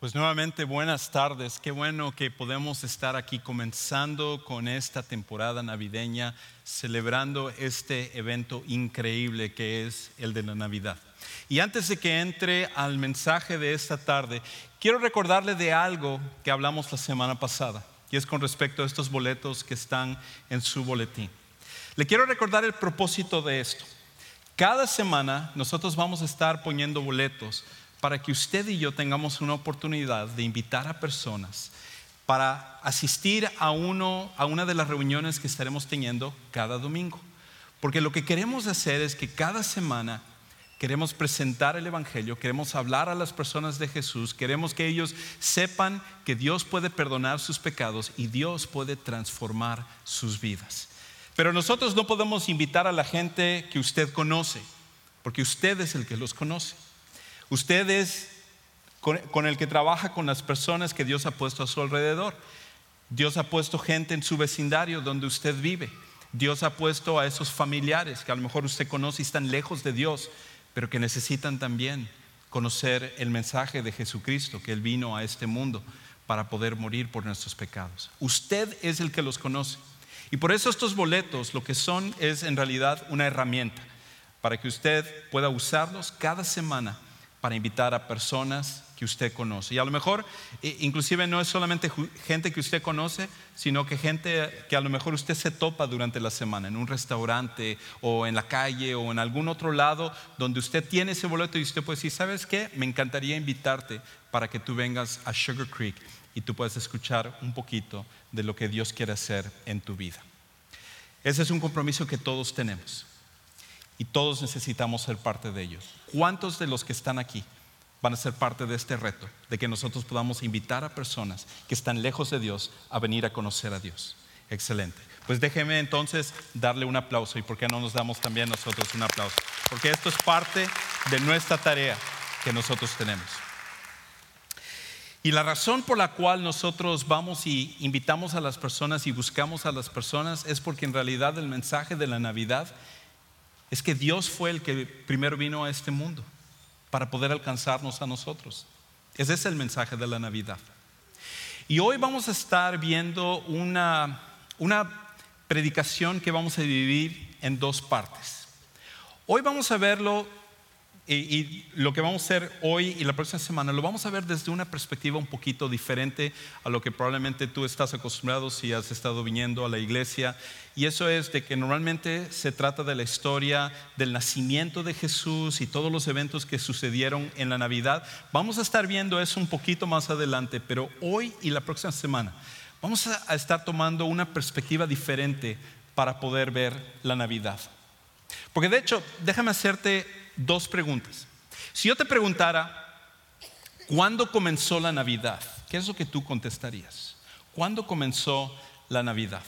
Pues nuevamente buenas tardes, qué bueno que podemos estar aquí comenzando con esta temporada navideña, celebrando este evento increíble que es el de la Navidad. Y antes de que entre al mensaje de esta tarde, quiero recordarle de algo que hablamos la semana pasada, y es con respecto a estos boletos que están en su boletín. Le quiero recordar el propósito de esto. Cada semana nosotros vamos a estar poniendo boletos para que usted y yo tengamos una oportunidad de invitar a personas para asistir a, uno, a una de las reuniones que estaremos teniendo cada domingo. Porque lo que queremos hacer es que cada semana queremos presentar el Evangelio, queremos hablar a las personas de Jesús, queremos que ellos sepan que Dios puede perdonar sus pecados y Dios puede transformar sus vidas. Pero nosotros no podemos invitar a la gente que usted conoce, porque usted es el que los conoce. Usted es con, el que trabaja con las personas que Dios ha puesto a su alrededor. Dios ha puesto gente en su vecindario donde usted vive. Dios ha puesto a esos familiares que a lo mejor usted conoce y están lejos de Dios, pero que necesitan también conocer el mensaje de Jesucristo, que Él vino a este mundo para poder morir por nuestros pecados. Usted es el que los conoce. Y por eso estos boletos lo que son es en realidad una herramienta para que usted pueda usarlos cada semana para invitar a personas que usted conoce. Y a lo mejor, inclusive no es solamente gente que usted conoce, sino que gente que a lo mejor usted se topa durante la semana, en un restaurante o en la calle o en algún otro lado donde usted tiene ese boleto y usted puede decir, ¿sabes qué? Me encantaría invitarte para que tú vengas a Sugar Creek y tú puedas escuchar un poquito de lo que Dios quiere hacer en tu vida. Ese es un compromiso que todos tenemos y todos necesitamos ser parte de ellos. ¿Cuántos de los que están aquí van a ser parte de este reto, de que nosotros podamos invitar a personas que están lejos de Dios a venir a conocer a Dios? Excelente. Pues déjeme entonces darle un aplauso y por qué no nos damos también nosotros un aplauso, porque esto es parte de nuestra tarea que nosotros tenemos. Y la razón por la cual nosotros vamos y invitamos a las personas y buscamos a las personas es porque en realidad el mensaje de la Navidad es que Dios fue el que primero vino a este mundo para poder alcanzarnos a nosotros. Ese es el mensaje de la Navidad. Y hoy vamos a estar viendo una, una predicación que vamos a dividir en dos partes. Hoy vamos a verlo y, lo que vamos a hacer hoy y la próxima semana lo vamos a ver desde una perspectiva un poquito diferente a lo que probablemente tú estás acostumbrado si has estado viniendo a la iglesia. Y eso es de que normalmente se trata de la historia del nacimiento de Jesús y todos los eventos que sucedieron en la Navidad. Vamos a estar viendo eso un poquito más adelante, pero hoy y la próxima semana vamos a estar tomando una perspectiva diferente para poder ver la Navidad. Porque de hecho, déjame hacerte dos preguntas. Si yo te preguntara, ¿cuándo comenzó la Navidad? ¿Qué es lo que tú contestarías? ¿Cuándo comenzó la Navidad?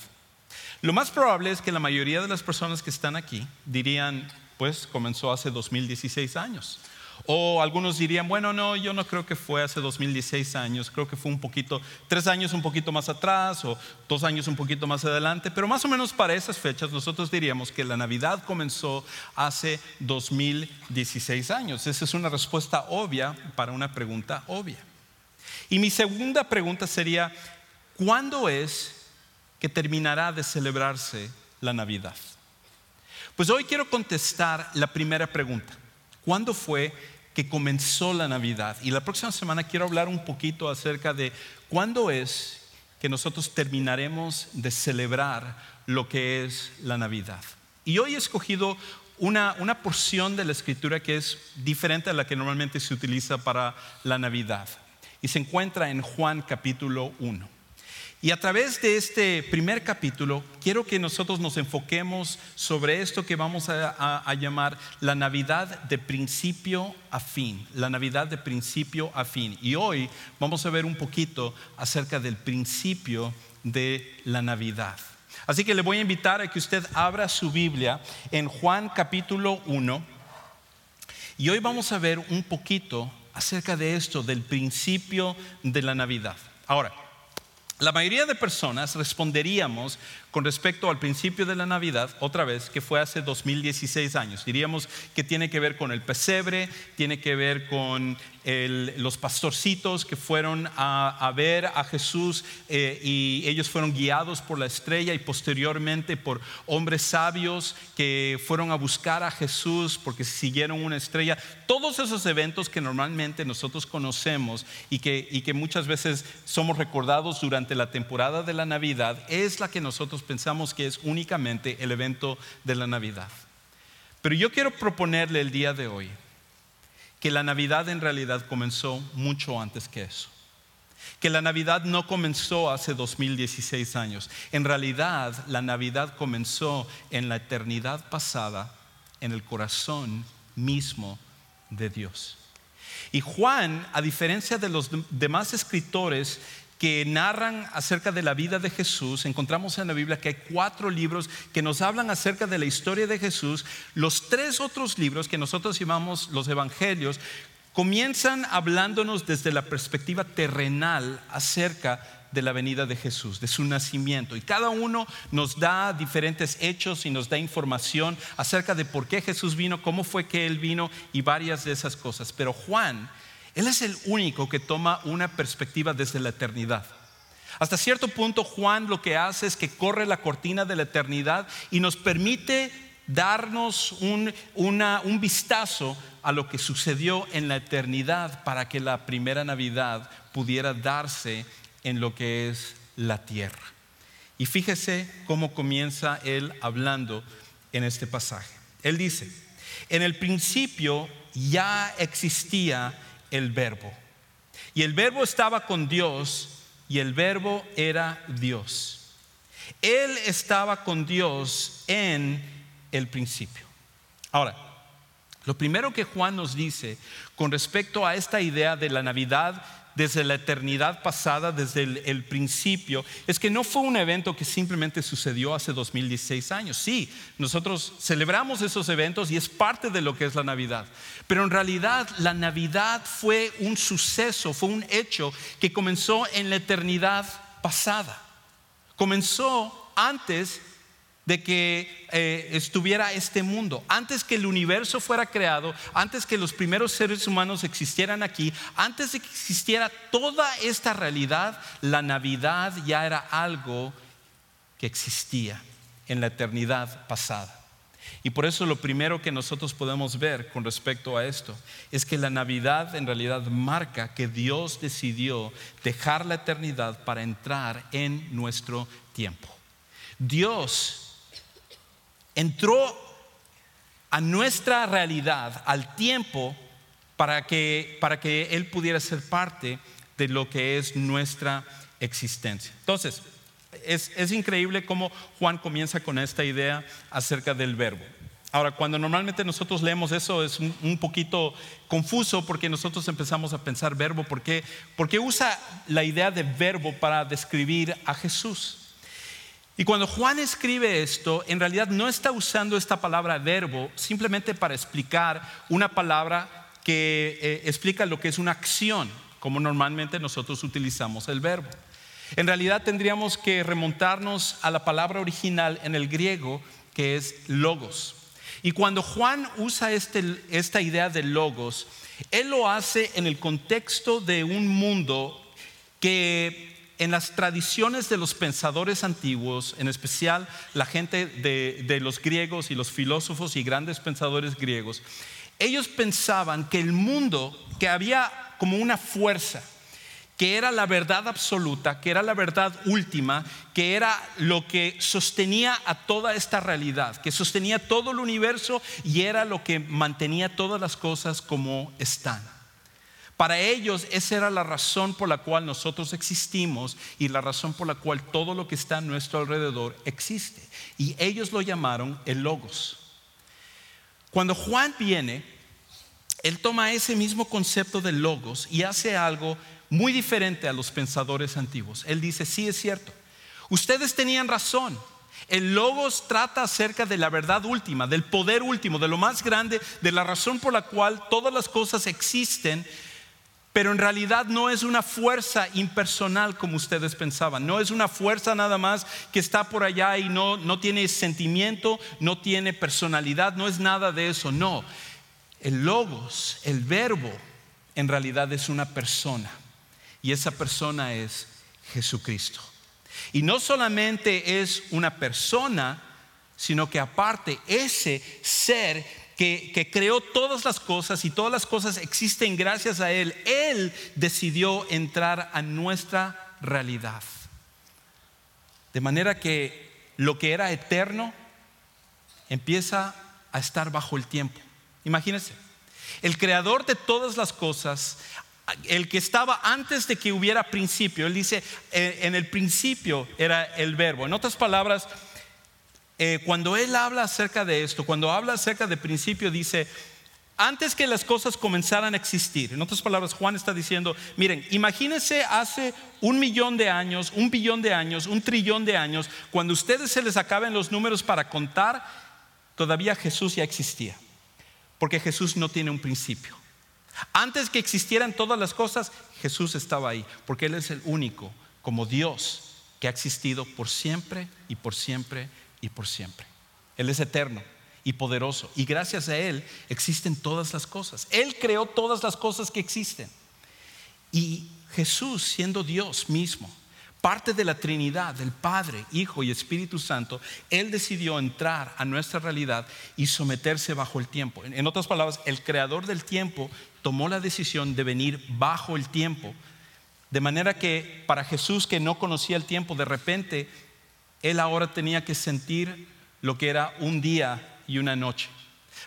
Lo más probable es que la mayoría de las personas que están aquí dirían, pues comenzó hace 2016 años. O algunos dirían, bueno, no, yo no creo que fue hace 2016 años, creo que fue un poquito, tres años un poquito más atrás o dos años un poquito más adelante, pero más o menos para esas fechas nosotros diríamos que la Navidad comenzó hace 2016 años. Esa es una respuesta obvia para una pregunta obvia. Y mi segunda pregunta sería, ¿cuándo es que terminará de celebrarse la Navidad? Pues hoy quiero contestar la primera pregunta. ¿Cuándo fue que comenzó la Navidad? Y la próxima semana quiero hablar un poquito acerca de cuándo es que nosotros terminaremos de celebrar lo que es la Navidad. Y hoy he escogido una, una, porción de la escritura que es diferente a la que normalmente se utiliza para la Navidad. Y se encuentra en Juan capítulo 1. Y a través de este primer capítulo, quiero que nosotros nos enfoquemos sobre esto que vamos a, llamar la Navidad de principio a fin, la Navidad de principio a fin. Y hoy vamos a ver un poquito acerca del principio de la Navidad. Así que le voy a invitar a que usted abra su Biblia en Juan capítulo 1. Y hoy vamos a ver un poquito acerca de esto, del principio de la Navidad. Ahora, la mayoría de personas responderíamos con respecto al principio de la Navidad, otra vez, que fue hace 2016 años. Diríamos que tiene que ver con el pesebre, tiene que ver con los pastorcitos que fueron a, ver a Jesús eh, y ellos fueron guiados por la estrella y posteriormente por hombres sabios que fueron a buscar a Jesús porque siguieron una estrella. Todos esos eventos que normalmente nosotros conocemos y que, y que muchas veces somos recordados durante la temporada de la Navidad es la que nosotros pensamos que es únicamente el evento de la Navidad. Pero yo quiero proponerle el día de hoy que la Navidad en realidad comenzó mucho antes que eso. Que la Navidad no comenzó hace 2016 años. En realidad la Navidad comenzó en la eternidad pasada, en el corazón mismo de Dios. Y Juan, a diferencia de los demás escritores que narran acerca de la vida de Jesús. Encontramos en la Biblia que hay cuatro libros que nos hablan acerca de la historia de Jesús. Los tres otros libros que nosotros llamamos los evangelios comienzan hablándonos desde la perspectiva terrenal acerca de la venida de Jesús, de su nacimiento. Y cada uno nos da diferentes hechos y nos da información acerca de por qué Jesús vino, cómo fue que Él vino y varias de esas cosas. Pero Juan él es el único que toma una perspectiva desde la eternidad. Hasta cierto punto Juan lo que hace es que corre la cortina de la eternidad y nos permite darnos un, un vistazo a lo que sucedió en la eternidad para que la primera Navidad pudiera darse en lo que es la tierra. Y fíjese cómo comienza él hablando en este pasaje. Él dice, en el principio ya existía el verbo. Y el verbo estaba con Dios y el verbo era Dios. Él estaba con Dios en el principio. Ahora, lo primero que Juan nos dice con respecto a esta idea de la Navidad desde la eternidad pasada, desde el, principio, es que no fue un evento que simplemente sucedió hace 2016 años. Sí, nosotros celebramos esos eventos y es parte de lo que es la Navidad. Pero en realidad la Navidad fue un suceso, fue un hecho que comenzó en la eternidad pasada. Comenzó antes de que eh, estuviera este mundo. Antes que el universo fuera creado, antes que los primeros seres humanos existieran aquí, antes de que existiera toda esta realidad, la Navidad ya era algo que existía en la eternidad pasada. Y por eso lo primero que nosotros podemos ver con respecto a esto es que la Navidad en realidad marca que Dios decidió dejar la eternidad para entrar en nuestro tiempo. Dios entró a nuestra realidad, al tiempo, para que, para que Él pudiera ser parte de lo que es nuestra existencia. Entonces, es, increíble cómo Juan comienza con esta idea acerca del verbo. Ahora, cuando normalmente nosotros leemos eso es un, poquito confuso porque nosotros empezamos a pensar verbo, ¿por qué? Porque usa la idea de verbo para describir a Jesús. Y cuando Juan escribe esto, en realidad no está usando esta palabra verbo simplemente para explicar una palabra que eh, explica lo que es una acción, como normalmente nosotros utilizamos el verbo. En realidad tendríamos que remontarnos a la palabra original en el griego que es logos. Y cuando Juan usa este, esta idea de logos, él lo hace en el contexto de un mundo que en las tradiciones de los pensadores antiguos, en especial la gente de, los griegos y los filósofos y grandes pensadores griegos, ellos pensaban que el mundo, que había como una fuerza, que era la verdad absoluta, que era la verdad última, que era lo que sostenía a toda esta realidad, que sostenía todo el universo y era lo que mantenía todas las cosas como están. Para ellos esa era la razón por la cual nosotros existimos y la razón por la cual todo lo que está a nuestro alrededor existe. Y ellos lo llamaron el logos. Cuando Juan viene, él toma ese mismo concepto de logos y hace algo muy diferente a los pensadores antiguos. Él dice, sí es cierto, ustedes tenían razón. El logos trata acerca de la verdad última, del poder último, de lo más grande, de la razón por la cual todas las cosas existen pero en realidad no es una fuerza impersonal como ustedes pensaban. No es una fuerza nada más que está por allá y no, no tiene sentimiento, no tiene personalidad, no es nada de eso. No. El logos, el verbo, en realidad es una persona y esa persona es Jesucristo. Y no solamente es una persona, sino que aparte ese ser que, creó todas las cosas y todas las cosas existen gracias a Él, Él decidió entrar a nuestra realidad. De manera que lo que era eterno empieza a estar bajo el tiempo. Imagínense, el creador de todas las cosas, el que estaba antes de que hubiera principio, él dice, eh, en el principio era el verbo. En otras palabras, eh, cuando él habla acerca de esto, cuando habla acerca de principio, dice, antes que las cosas comenzaran a existir. En otras palabras, Juan está diciendo, miren, imagínense hace un millón de años, un billón de años, un trillón de años, cuando a ustedes se les acaben los números para contar, todavía Jesús ya existía. Porque Jesús no tiene un principio. Antes que existieran todas las cosas, Jesús estaba ahí, porque Él es el único, como Dios, que ha existido por siempre y por siempre y por siempre. Él es eterno y poderoso. Y gracias a Él existen todas las cosas. Él creó todas las cosas que existen. Y Jesús, siendo Dios mismo, parte de la Trinidad, del Padre, Hijo y Espíritu Santo, Él decidió entrar a nuestra realidad y someterse bajo el tiempo. En otras palabras, el creador del tiempo tomó la decisión de venir bajo el tiempo. De manera que para Jesús que no conocía el tiempo, de repente, Él ahora tenía que sentir lo que era un día y una noche.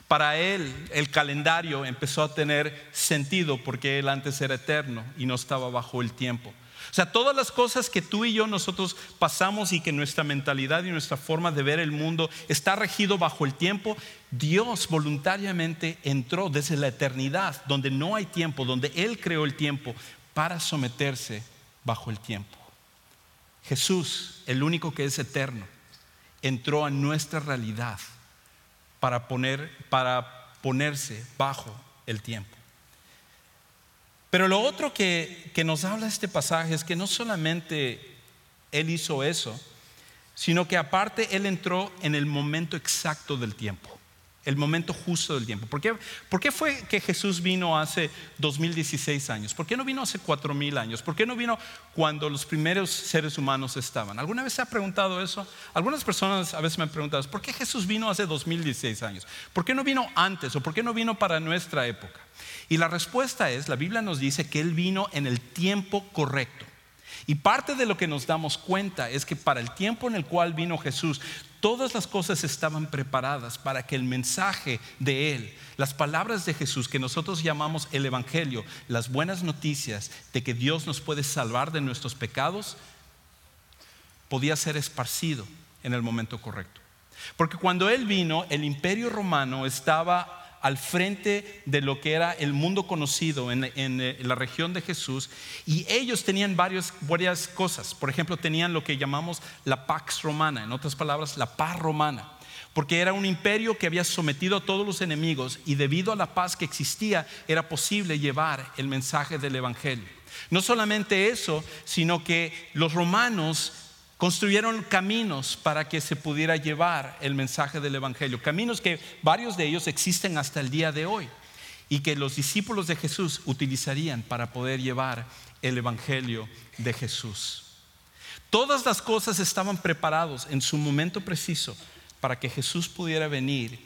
Para él el calendario empezó a tener sentido porque él antes era eterno y no estaba bajo el tiempo. O sea, todas las cosas que tú y yo nosotros pasamos y que nuestra mentalidad y nuestra forma de ver el mundo está regido bajo el tiempo, Dios voluntariamente entró desde la eternidad, donde no hay tiempo, donde Él creó el tiempo, para someterse bajo el tiempo. Jesús, el único que es eterno, entró a nuestra realidad para, poner, para ponerse bajo el tiempo. Pero lo otro que, que nos habla este pasaje es que no solamente Él hizo eso, sino que aparte Él entró en el momento exacto del tiempo el momento justo del tiempo. ¿Por qué, ¿Por qué, fue que Jesús vino hace 2016 años? ¿Por qué no vino hace 4000 años? ¿Por qué no vino cuando los primeros seres humanos estaban? ¿Alguna vez se ha preguntado eso? Algunas personas a veces me han preguntado, ¿por qué Jesús vino hace 2016 años? ¿Por qué no vino antes o por qué no vino para nuestra época? Y la respuesta es, la Biblia nos dice que Él vino en el tiempo correcto. Y parte de lo que nos damos cuenta es que para el tiempo en el cual vino Jesús, todas las cosas estaban preparadas para que el mensaje de Él, las palabras de Jesús que nosotros llamamos el Evangelio, las buenas noticias de que Dios nos puede salvar de nuestros pecados, podía ser esparcido en el momento correcto. Porque cuando Él vino, el imperio romano estaba al frente de lo que era el mundo conocido en, eh, la región de Jesús y ellos tenían varias cosas. Por ejemplo, tenían lo que llamamos la Pax Romana, en otras palabras, la paz romana porque era un imperio que había sometido a todos los enemigos y debido a la paz que existía era posible llevar el mensaje del Evangelio. No solamente eso, sino que los romanos Construyeron caminos para que se pudiera llevar el mensaje del Evangelio, caminos que varios de ellos existen hasta el día de hoy y que los discípulos de Jesús utilizarían para poder llevar el Evangelio de Jesús. Todas las cosas estaban preparadas en su momento preciso para que Jesús pudiera venir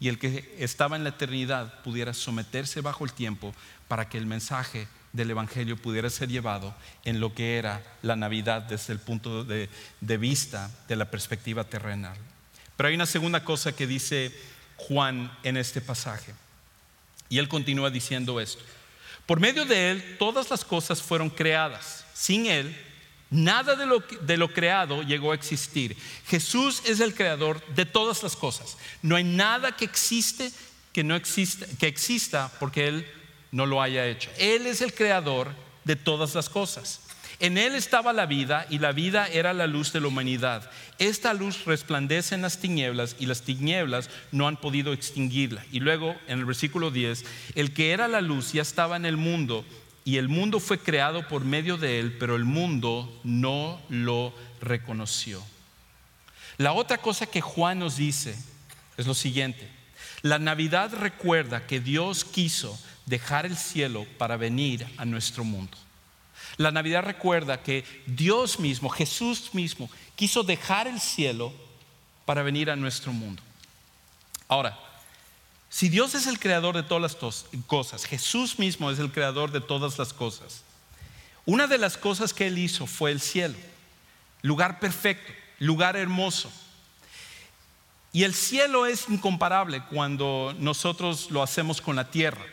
y el que estaba en la eternidad pudiera someterse bajo el tiempo para que el mensaje del Evangelio pudiera ser llevado en lo que era la Navidad desde el punto de, vista de la perspectiva terrenal. Pero hay una segunda cosa que dice Juan en este pasaje. Y él continúa diciendo esto. Por medio de él todas las cosas fueron creadas. Sin él, nada de lo, de lo creado llegó a existir. Jesús es el creador de todas las cosas. No hay nada que existe que no exista, que exista porque él no lo haya hecho. Él es el creador de todas las cosas. En Él estaba la vida y la vida era la luz de la humanidad. Esta luz resplandece en las tinieblas y las tinieblas no han podido extinguirla. Y luego en el versículo 10, el que era la luz ya estaba en el mundo y el mundo fue creado por medio de Él, pero el mundo no lo reconoció. La otra cosa que Juan nos dice es lo siguiente. La Navidad recuerda que Dios quiso dejar el cielo para venir a nuestro mundo. La Navidad recuerda que Dios mismo, Jesús mismo, quiso dejar el cielo para venir a nuestro mundo. Ahora, si Dios es el creador de todas las cosas, Jesús mismo es el creador de todas las cosas, una de las cosas que Él hizo fue el cielo, lugar perfecto, lugar hermoso. Y el cielo es incomparable cuando nosotros lo hacemos con la tierra.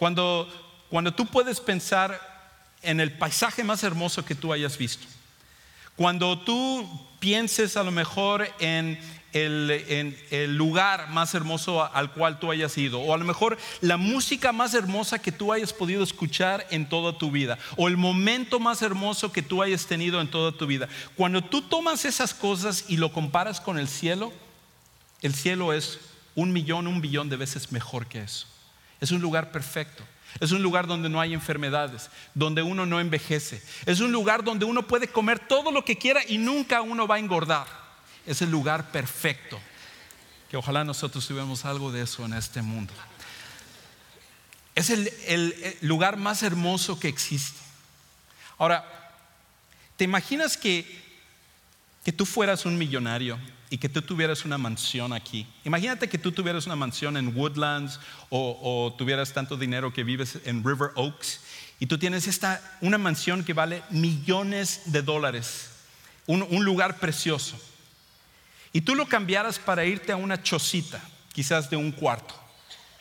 Cuando, cuando tú puedes pensar en el paisaje más hermoso que tú hayas visto. Cuando tú pienses a lo mejor en el, el, lugar más hermoso al cual tú hayas ido, o a lo mejor la música más hermosa que tú hayas podido escuchar en toda tu vida, o el momento más hermoso que tú hayas tenido en toda tu vida. Cuando tú tomas esas cosas y lo comparas con el cielo, el cielo es un millón, un billón de veces mejor que eso. Es un lugar perfecto. Es un lugar donde no hay enfermedades, donde uno no envejece. Es un lugar donde uno puede comer todo lo que quiera y nunca uno va a engordar. Es el lugar perfecto. Que ojalá nosotros tuviéramos algo de eso en este mundo. Es el, lugar más hermoso que existe. Ahora, ¿te imaginas que, que tú fueras un millonario? Y que tú tuvieras una mansión aquí. Imagínate que tú tuvieras una mansión en Woodlands o, tuvieras tanto dinero que vives en River Oaks y tú tienes esta, una mansión que vale millones de dólares, un, lugar precioso. Y tú lo cambiaras para irte a una chocita, quizás de un cuarto,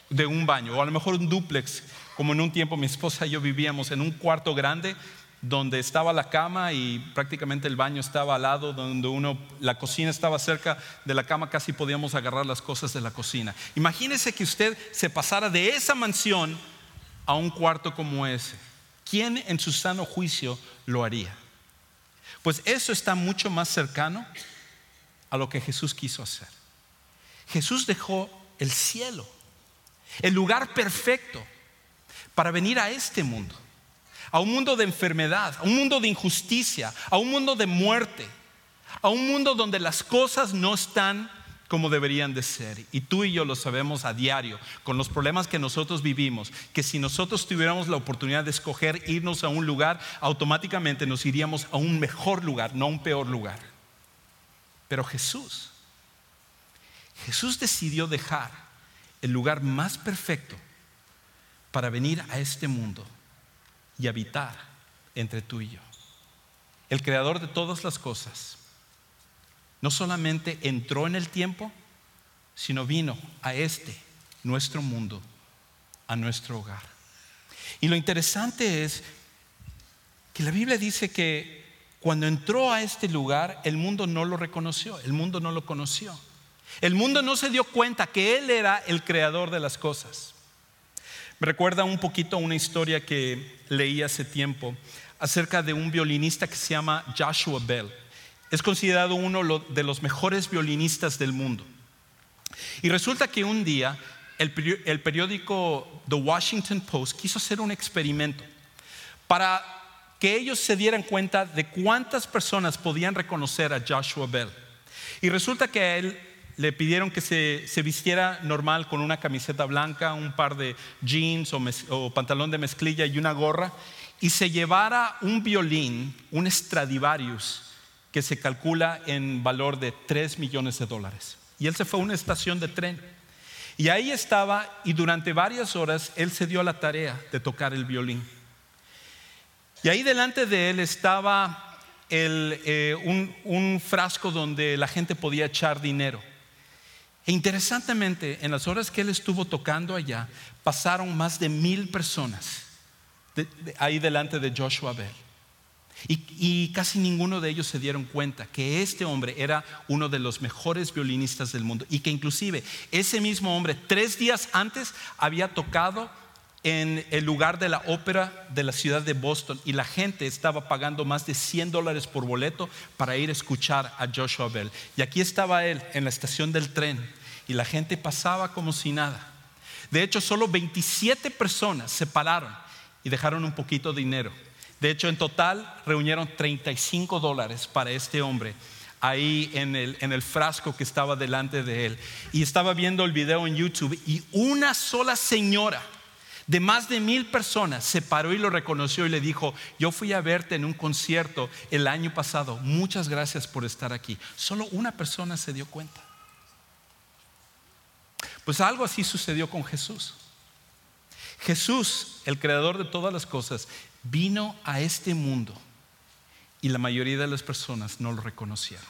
de un baño, o a lo mejor un duplex, como en un tiempo mi esposa y yo vivíamos en un cuarto grande donde estaba la cama y prácticamente el baño estaba al lado, donde uno, la cocina estaba cerca de la cama, casi podíamos agarrar las cosas de la cocina. Imagínese que usted se pasara de esa mansión a un cuarto como ese. ¿Quién en su sano juicio lo haría? Pues eso está mucho más cercano a lo que Jesús quiso hacer. Jesús dejó el cielo, el lugar perfecto, para venir a este mundo a un mundo de enfermedad, a un mundo de injusticia, a un mundo de muerte, a un mundo donde las cosas no están como deberían de ser. Y tú y yo lo sabemos a diario, con los problemas que nosotros vivimos, que si nosotros tuviéramos la oportunidad de escoger irnos a un lugar, automáticamente nos iríamos a un mejor lugar, no a un peor lugar. Pero Jesús, Jesús decidió dejar el lugar más perfecto para venir a este mundo y habitar entre tú y yo. El creador de todas las cosas no solamente entró en el tiempo, sino vino a este, nuestro mundo, a nuestro hogar. Y lo interesante es que la Biblia dice que cuando entró a este lugar, el mundo no lo reconoció, el mundo no lo conoció. El mundo no se dio cuenta que Él era el creador de las cosas. Me recuerda un poquito una historia que leí hace tiempo acerca de un violinista que se llama Joshua Bell. Es considerado uno de los mejores violinistas del mundo. Y resulta que un día el, periódico The Washington Post quiso hacer un experimento para que ellos se dieran cuenta de cuántas personas podían reconocer a Joshua Bell. Y resulta que él le pidieron que se, vistiera normal con una camiseta blanca, un par de jeans o, pantalón de mezclilla y una gorra, y se llevara un violín, un Stradivarius, que se calcula en valor de 3 millones de dólares. Y él se fue a una estación de tren. Y ahí estaba, y durante varias horas él se dio a la tarea de tocar el violín. Y ahí delante de él estaba eh, un frasco donde la gente podía echar dinero. E interesantemente, en las horas que él estuvo tocando allá, pasaron más de mil personas ahí delante de Joshua Bell. Y, casi ninguno de ellos se dieron cuenta que este hombre era uno de los mejores violinistas del mundo y que inclusive ese mismo hombre tres días antes había tocado en el lugar de la ópera de la ciudad de Boston y la gente estaba pagando más de 100 dólares por boleto para ir a escuchar a Joshua Bell. Y aquí estaba él en la estación del tren y la gente pasaba como si nada. De hecho, solo 27 personas se pararon y dejaron un poquito de dinero. De hecho, en total reunieron 35 dólares para este hombre ahí en el, en el frasco que estaba delante de él. Y estaba viendo el video en YouTube y una sola señora de más de mil personas, se paró y lo reconoció y le dijo, yo fui a verte en un concierto el año pasado, muchas gracias por estar aquí. Solo una persona se dio cuenta. Pues algo así sucedió con Jesús. Jesús, el creador de todas las cosas, vino a este mundo y la mayoría de las personas no lo reconocieron.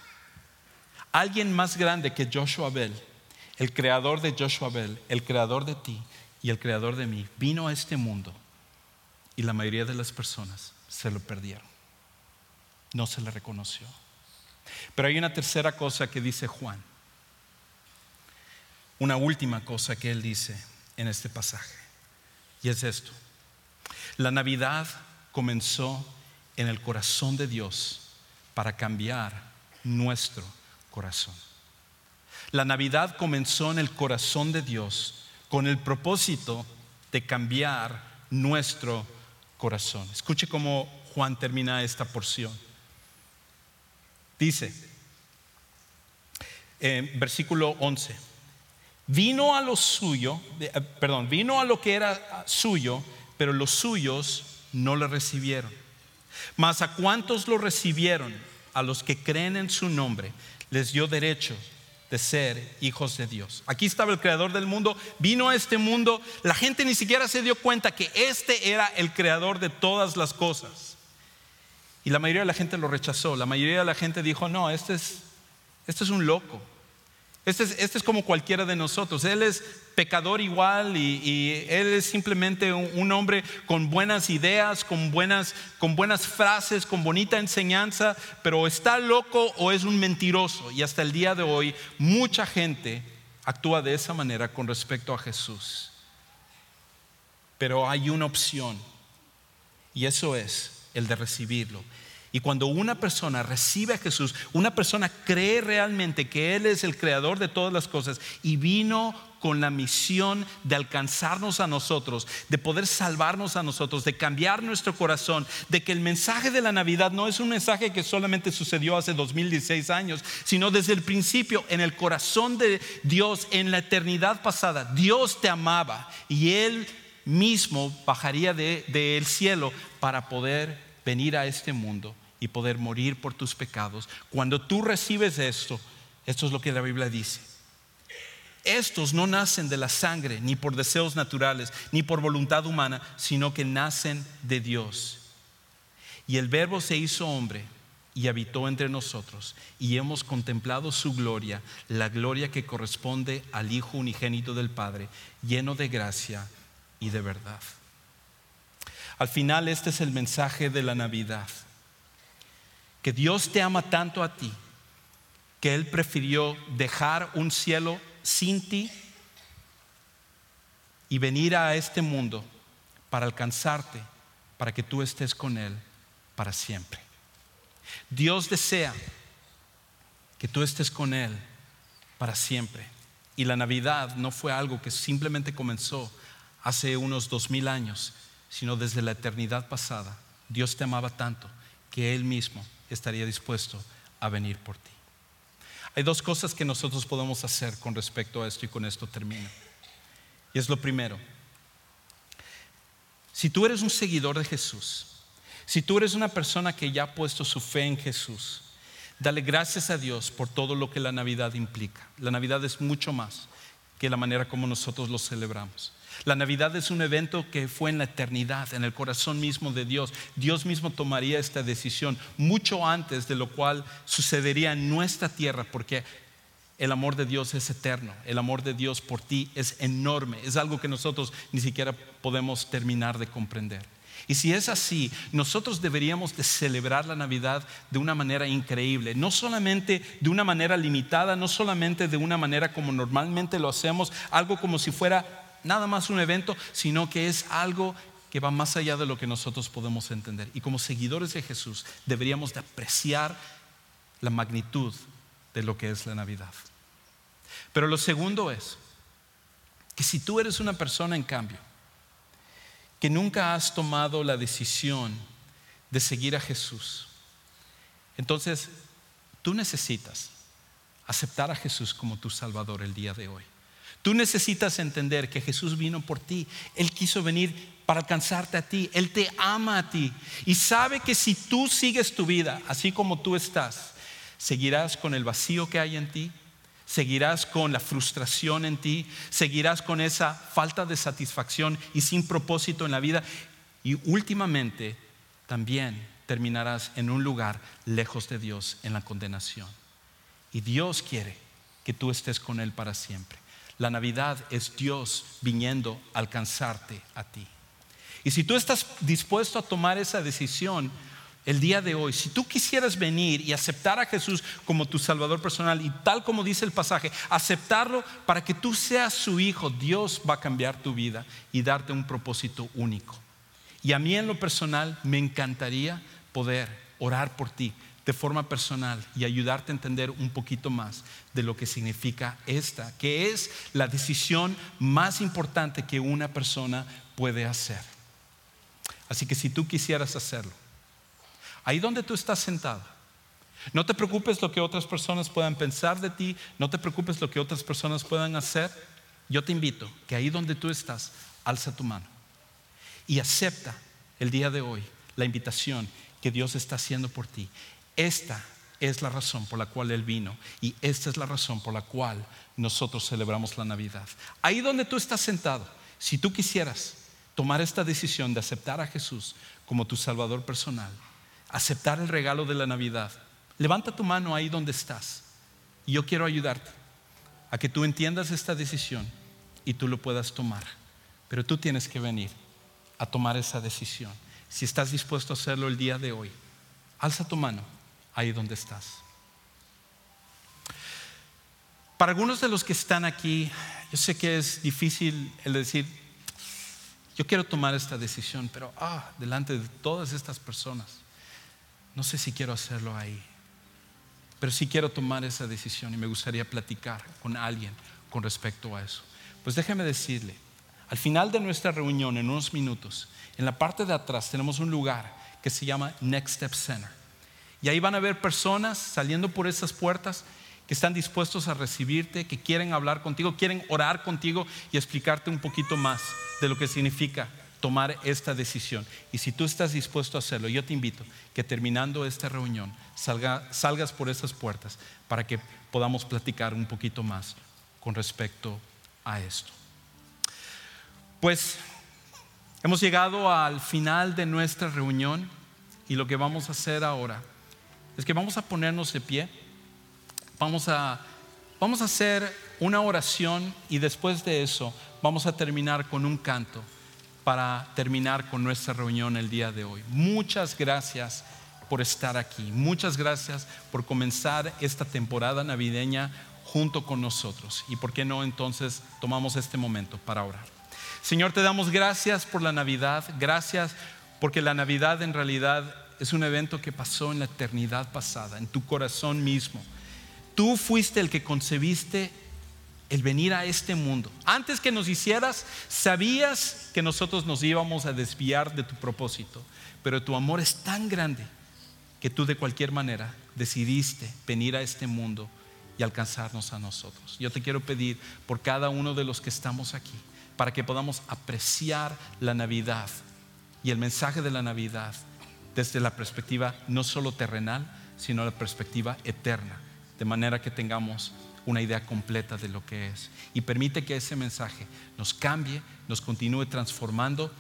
Alguien más grande que Joshua Bell, el creador de Joshua Bell, el creador de ti y el creador de mí, vino a este mundo y la mayoría de las personas se lo perdieron. No se le reconoció. Pero hay una tercera cosa que dice Juan. Una última cosa que él dice en este pasaje. Y es esto. La Navidad comenzó en el corazón de Dios para cambiar nuestro corazón. La Navidad comenzó en el corazón de Dios con el propósito de cambiar nuestro corazón. Escuche cómo Juan termina esta porción. Dice, en versículo 11, vino a lo suyo, eh, perdón, vino a lo que era suyo, pero los suyos no le recibieron. Mas a cuantos lo recibieron, a los que creen en su nombre, les dio derecho de ser hijos de Dios. Aquí estaba el creador del mundo, vino a este mundo, la gente ni siquiera se dio cuenta que este era el creador de todas las cosas. Y la mayoría de la gente lo rechazó, la mayoría de la gente dijo, no, este es, este es un loco, este es, este es, como cualquiera de nosotros. Él es pecador igual y, él es simplemente un, hombre con buenas ideas, con buenas, con buenas frases, con bonita enseñanza, pero está loco o es un mentiroso. Y hasta el día de hoy mucha gente actúa de esa manera con respecto a Jesús. Pero hay una opción y eso es el de recibirlo. Y cuando una persona recibe a Jesús, una persona cree realmente que Él es el creador de todas las cosas y vino con la misión de alcanzarnos a nosotros, de poder salvarnos a nosotros, de cambiar nuestro corazón, de que el mensaje de la Navidad no es un mensaje que solamente sucedió hace 2016 años, sino desde el principio en el corazón de Dios, en la eternidad pasada. Dios te amaba y Él mismo bajaría del cielo para poder venir a este mundo y poder morir por tus pecados. Cuando tú recibes esto, esto es lo que la Biblia dice. Estos no nacen de la sangre, ni por deseos naturales, ni por voluntad humana, sino que nacen de Dios. Y el Verbo se hizo hombre y habitó entre nosotros, y hemos contemplado su gloria, la gloria que corresponde al Hijo unigénito del Padre, lleno de gracia y de verdad. Al final este es el mensaje de la Navidad. Que Dios te ama tanto a ti que Él prefirió dejar un cielo sin ti y venir a este mundo para alcanzarte, para que tú estés con Él para siempre. Dios desea que tú estés con Él para siempre. Y la Navidad no fue algo que simplemente comenzó hace unos dos mil años, sino desde la eternidad pasada. Dios te amaba tanto que Él mismo estaría dispuesto a venir por ti. Hay dos cosas que nosotros podemos hacer con respecto a esto y con esto termino. Y es lo primero. Si tú eres un seguidor de Jesús, si tú eres una persona que ya ha puesto su fe en Jesús, dale gracias a Dios por todo lo que la Navidad implica. La Navidad es mucho más que la manera como nosotros lo celebramos. La Navidad es un evento que fue en la eternidad, en el corazón mismo de Dios. Dios mismo tomaría esta decisión mucho antes de lo cual sucedería en nuestra tierra, porque el amor de Dios es eterno, el amor de Dios por ti es enorme, es algo que nosotros ni siquiera podemos terminar de comprender. Y si es así, nosotros deberíamos de celebrar la Navidad de una manera increíble, no solamente de una manera limitada, no solamente de una manera como normalmente lo hacemos, algo como si fuera nada más un evento, sino que es algo que va más allá de lo que nosotros podemos entender. Y como seguidores de Jesús deberíamos de apreciar la magnitud de lo que es la Navidad. Pero lo segundo es que si tú eres una persona en cambio, que nunca has tomado la decisión de seguir a Jesús, entonces tú necesitas aceptar a Jesús como tu Salvador el día de hoy. Tú necesitas entender que Jesús vino por ti. Él quiso venir para alcanzarte a ti. Él te ama a ti. Y sabe que si tú sigues tu vida así como tú estás, seguirás con el vacío que hay en ti, seguirás con la frustración en ti, seguirás con esa falta de satisfacción y sin propósito en la vida. Y últimamente también terminarás en un lugar lejos de Dios, en la condenación. Y Dios quiere que tú estés con Él para siempre. La Navidad es Dios viniendo a alcanzarte a ti. Y si tú estás dispuesto a tomar esa decisión el día de hoy, si tú quisieras venir y aceptar a Jesús como tu Salvador personal y tal como dice el pasaje, aceptarlo para que tú seas su hijo, Dios va a cambiar tu vida y darte un propósito único. Y a mí en lo personal me encantaría poder orar por ti, de forma personal y ayudarte a entender un poquito más de lo que significa esta, que es la decisión más importante que una persona puede hacer. Así que si tú quisieras hacerlo, ahí donde tú estás sentado, no te preocupes lo que otras personas puedan pensar de ti, no te preocupes lo que otras personas puedan hacer. Yo te invito que ahí donde tú estás, alza tu mano y acepta el día de hoy la invitación que Dios está haciendo por ti esta es la razón por la cual Él vino y esta es la razón por la cual nosotros celebramos la Navidad. Ahí donde tú estás sentado, si tú quisieras tomar esta decisión de aceptar a Jesús como tu Salvador personal, aceptar el regalo de la Navidad, levanta tu mano ahí donde estás y yo quiero ayudarte a que tú entiendas esta decisión y tú lo puedas tomar. Pero tú tienes que venir a tomar esa decisión. Si estás dispuesto a hacerlo el día de hoy, alza tu mano ahí donde estás. Para algunos de los que están aquí, yo sé que es difícil el decir, yo quiero tomar esta decisión, pero ah, delante de todas estas personas, no sé si quiero hacerlo ahí, pero sí quiero tomar esa decisión y me gustaría platicar con alguien con respecto a eso. Pues déjeme decirle, al final de nuestra reunión, en unos minutos, en la parte de atrás tenemos un lugar que se llama Next Step Center. Y ahí van a ver personas saliendo por esas puertas que están dispuestos a recibirte, que quieren hablar contigo, quieren orar contigo y explicarte un poquito más de lo que significa tomar esta decisión. Y si tú estás dispuesto a hacerlo, yo te invito que terminando esta reunión salgas por esas puertas para que podamos platicar un poquito más con respecto a esto. Pues hemos llegado al final de nuestra reunión y lo que vamos a hacer ahora es que vamos a ponernos de pie, vamos a, vamos a hacer una oración y después de eso vamos a terminar con un canto para terminar con nuestra reunión el día de hoy. Muchas gracias por estar aquí, muchas gracias por comenzar esta temporada navideña junto con nosotros. Y por qué no entonces tomamos este momento para orar. Señor, te damos gracias por la Navidad, gracias porque la Navidad en realidad es un evento que pasó en la eternidad pasada, en tu corazón mismo. Tú fuiste el que concebiste el venir a este mundo. Antes que nos hicieras, sabías que nosotros nos íbamos a desviar de tu propósito, pero tu amor es tan grande que tú de cualquier manera decidiste venir a este mundo y alcanzarnos a nosotros. Yo te quiero pedir por cada uno de los que estamos aquí, para que podamos apreciar la Navidad y el mensaje de la Navidad desde la perspectiva no solo terrenal, sino la perspectiva eterna, de manera que tengamos una idea completa de lo que es. Y permite que ese mensaje nos cambie, nos continúe transformando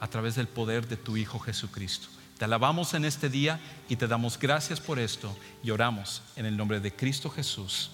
a través del poder de tu Hijo Jesucristo. Te alabamos en este día y te damos gracias por esto y oramos en el nombre de Cristo Jesús.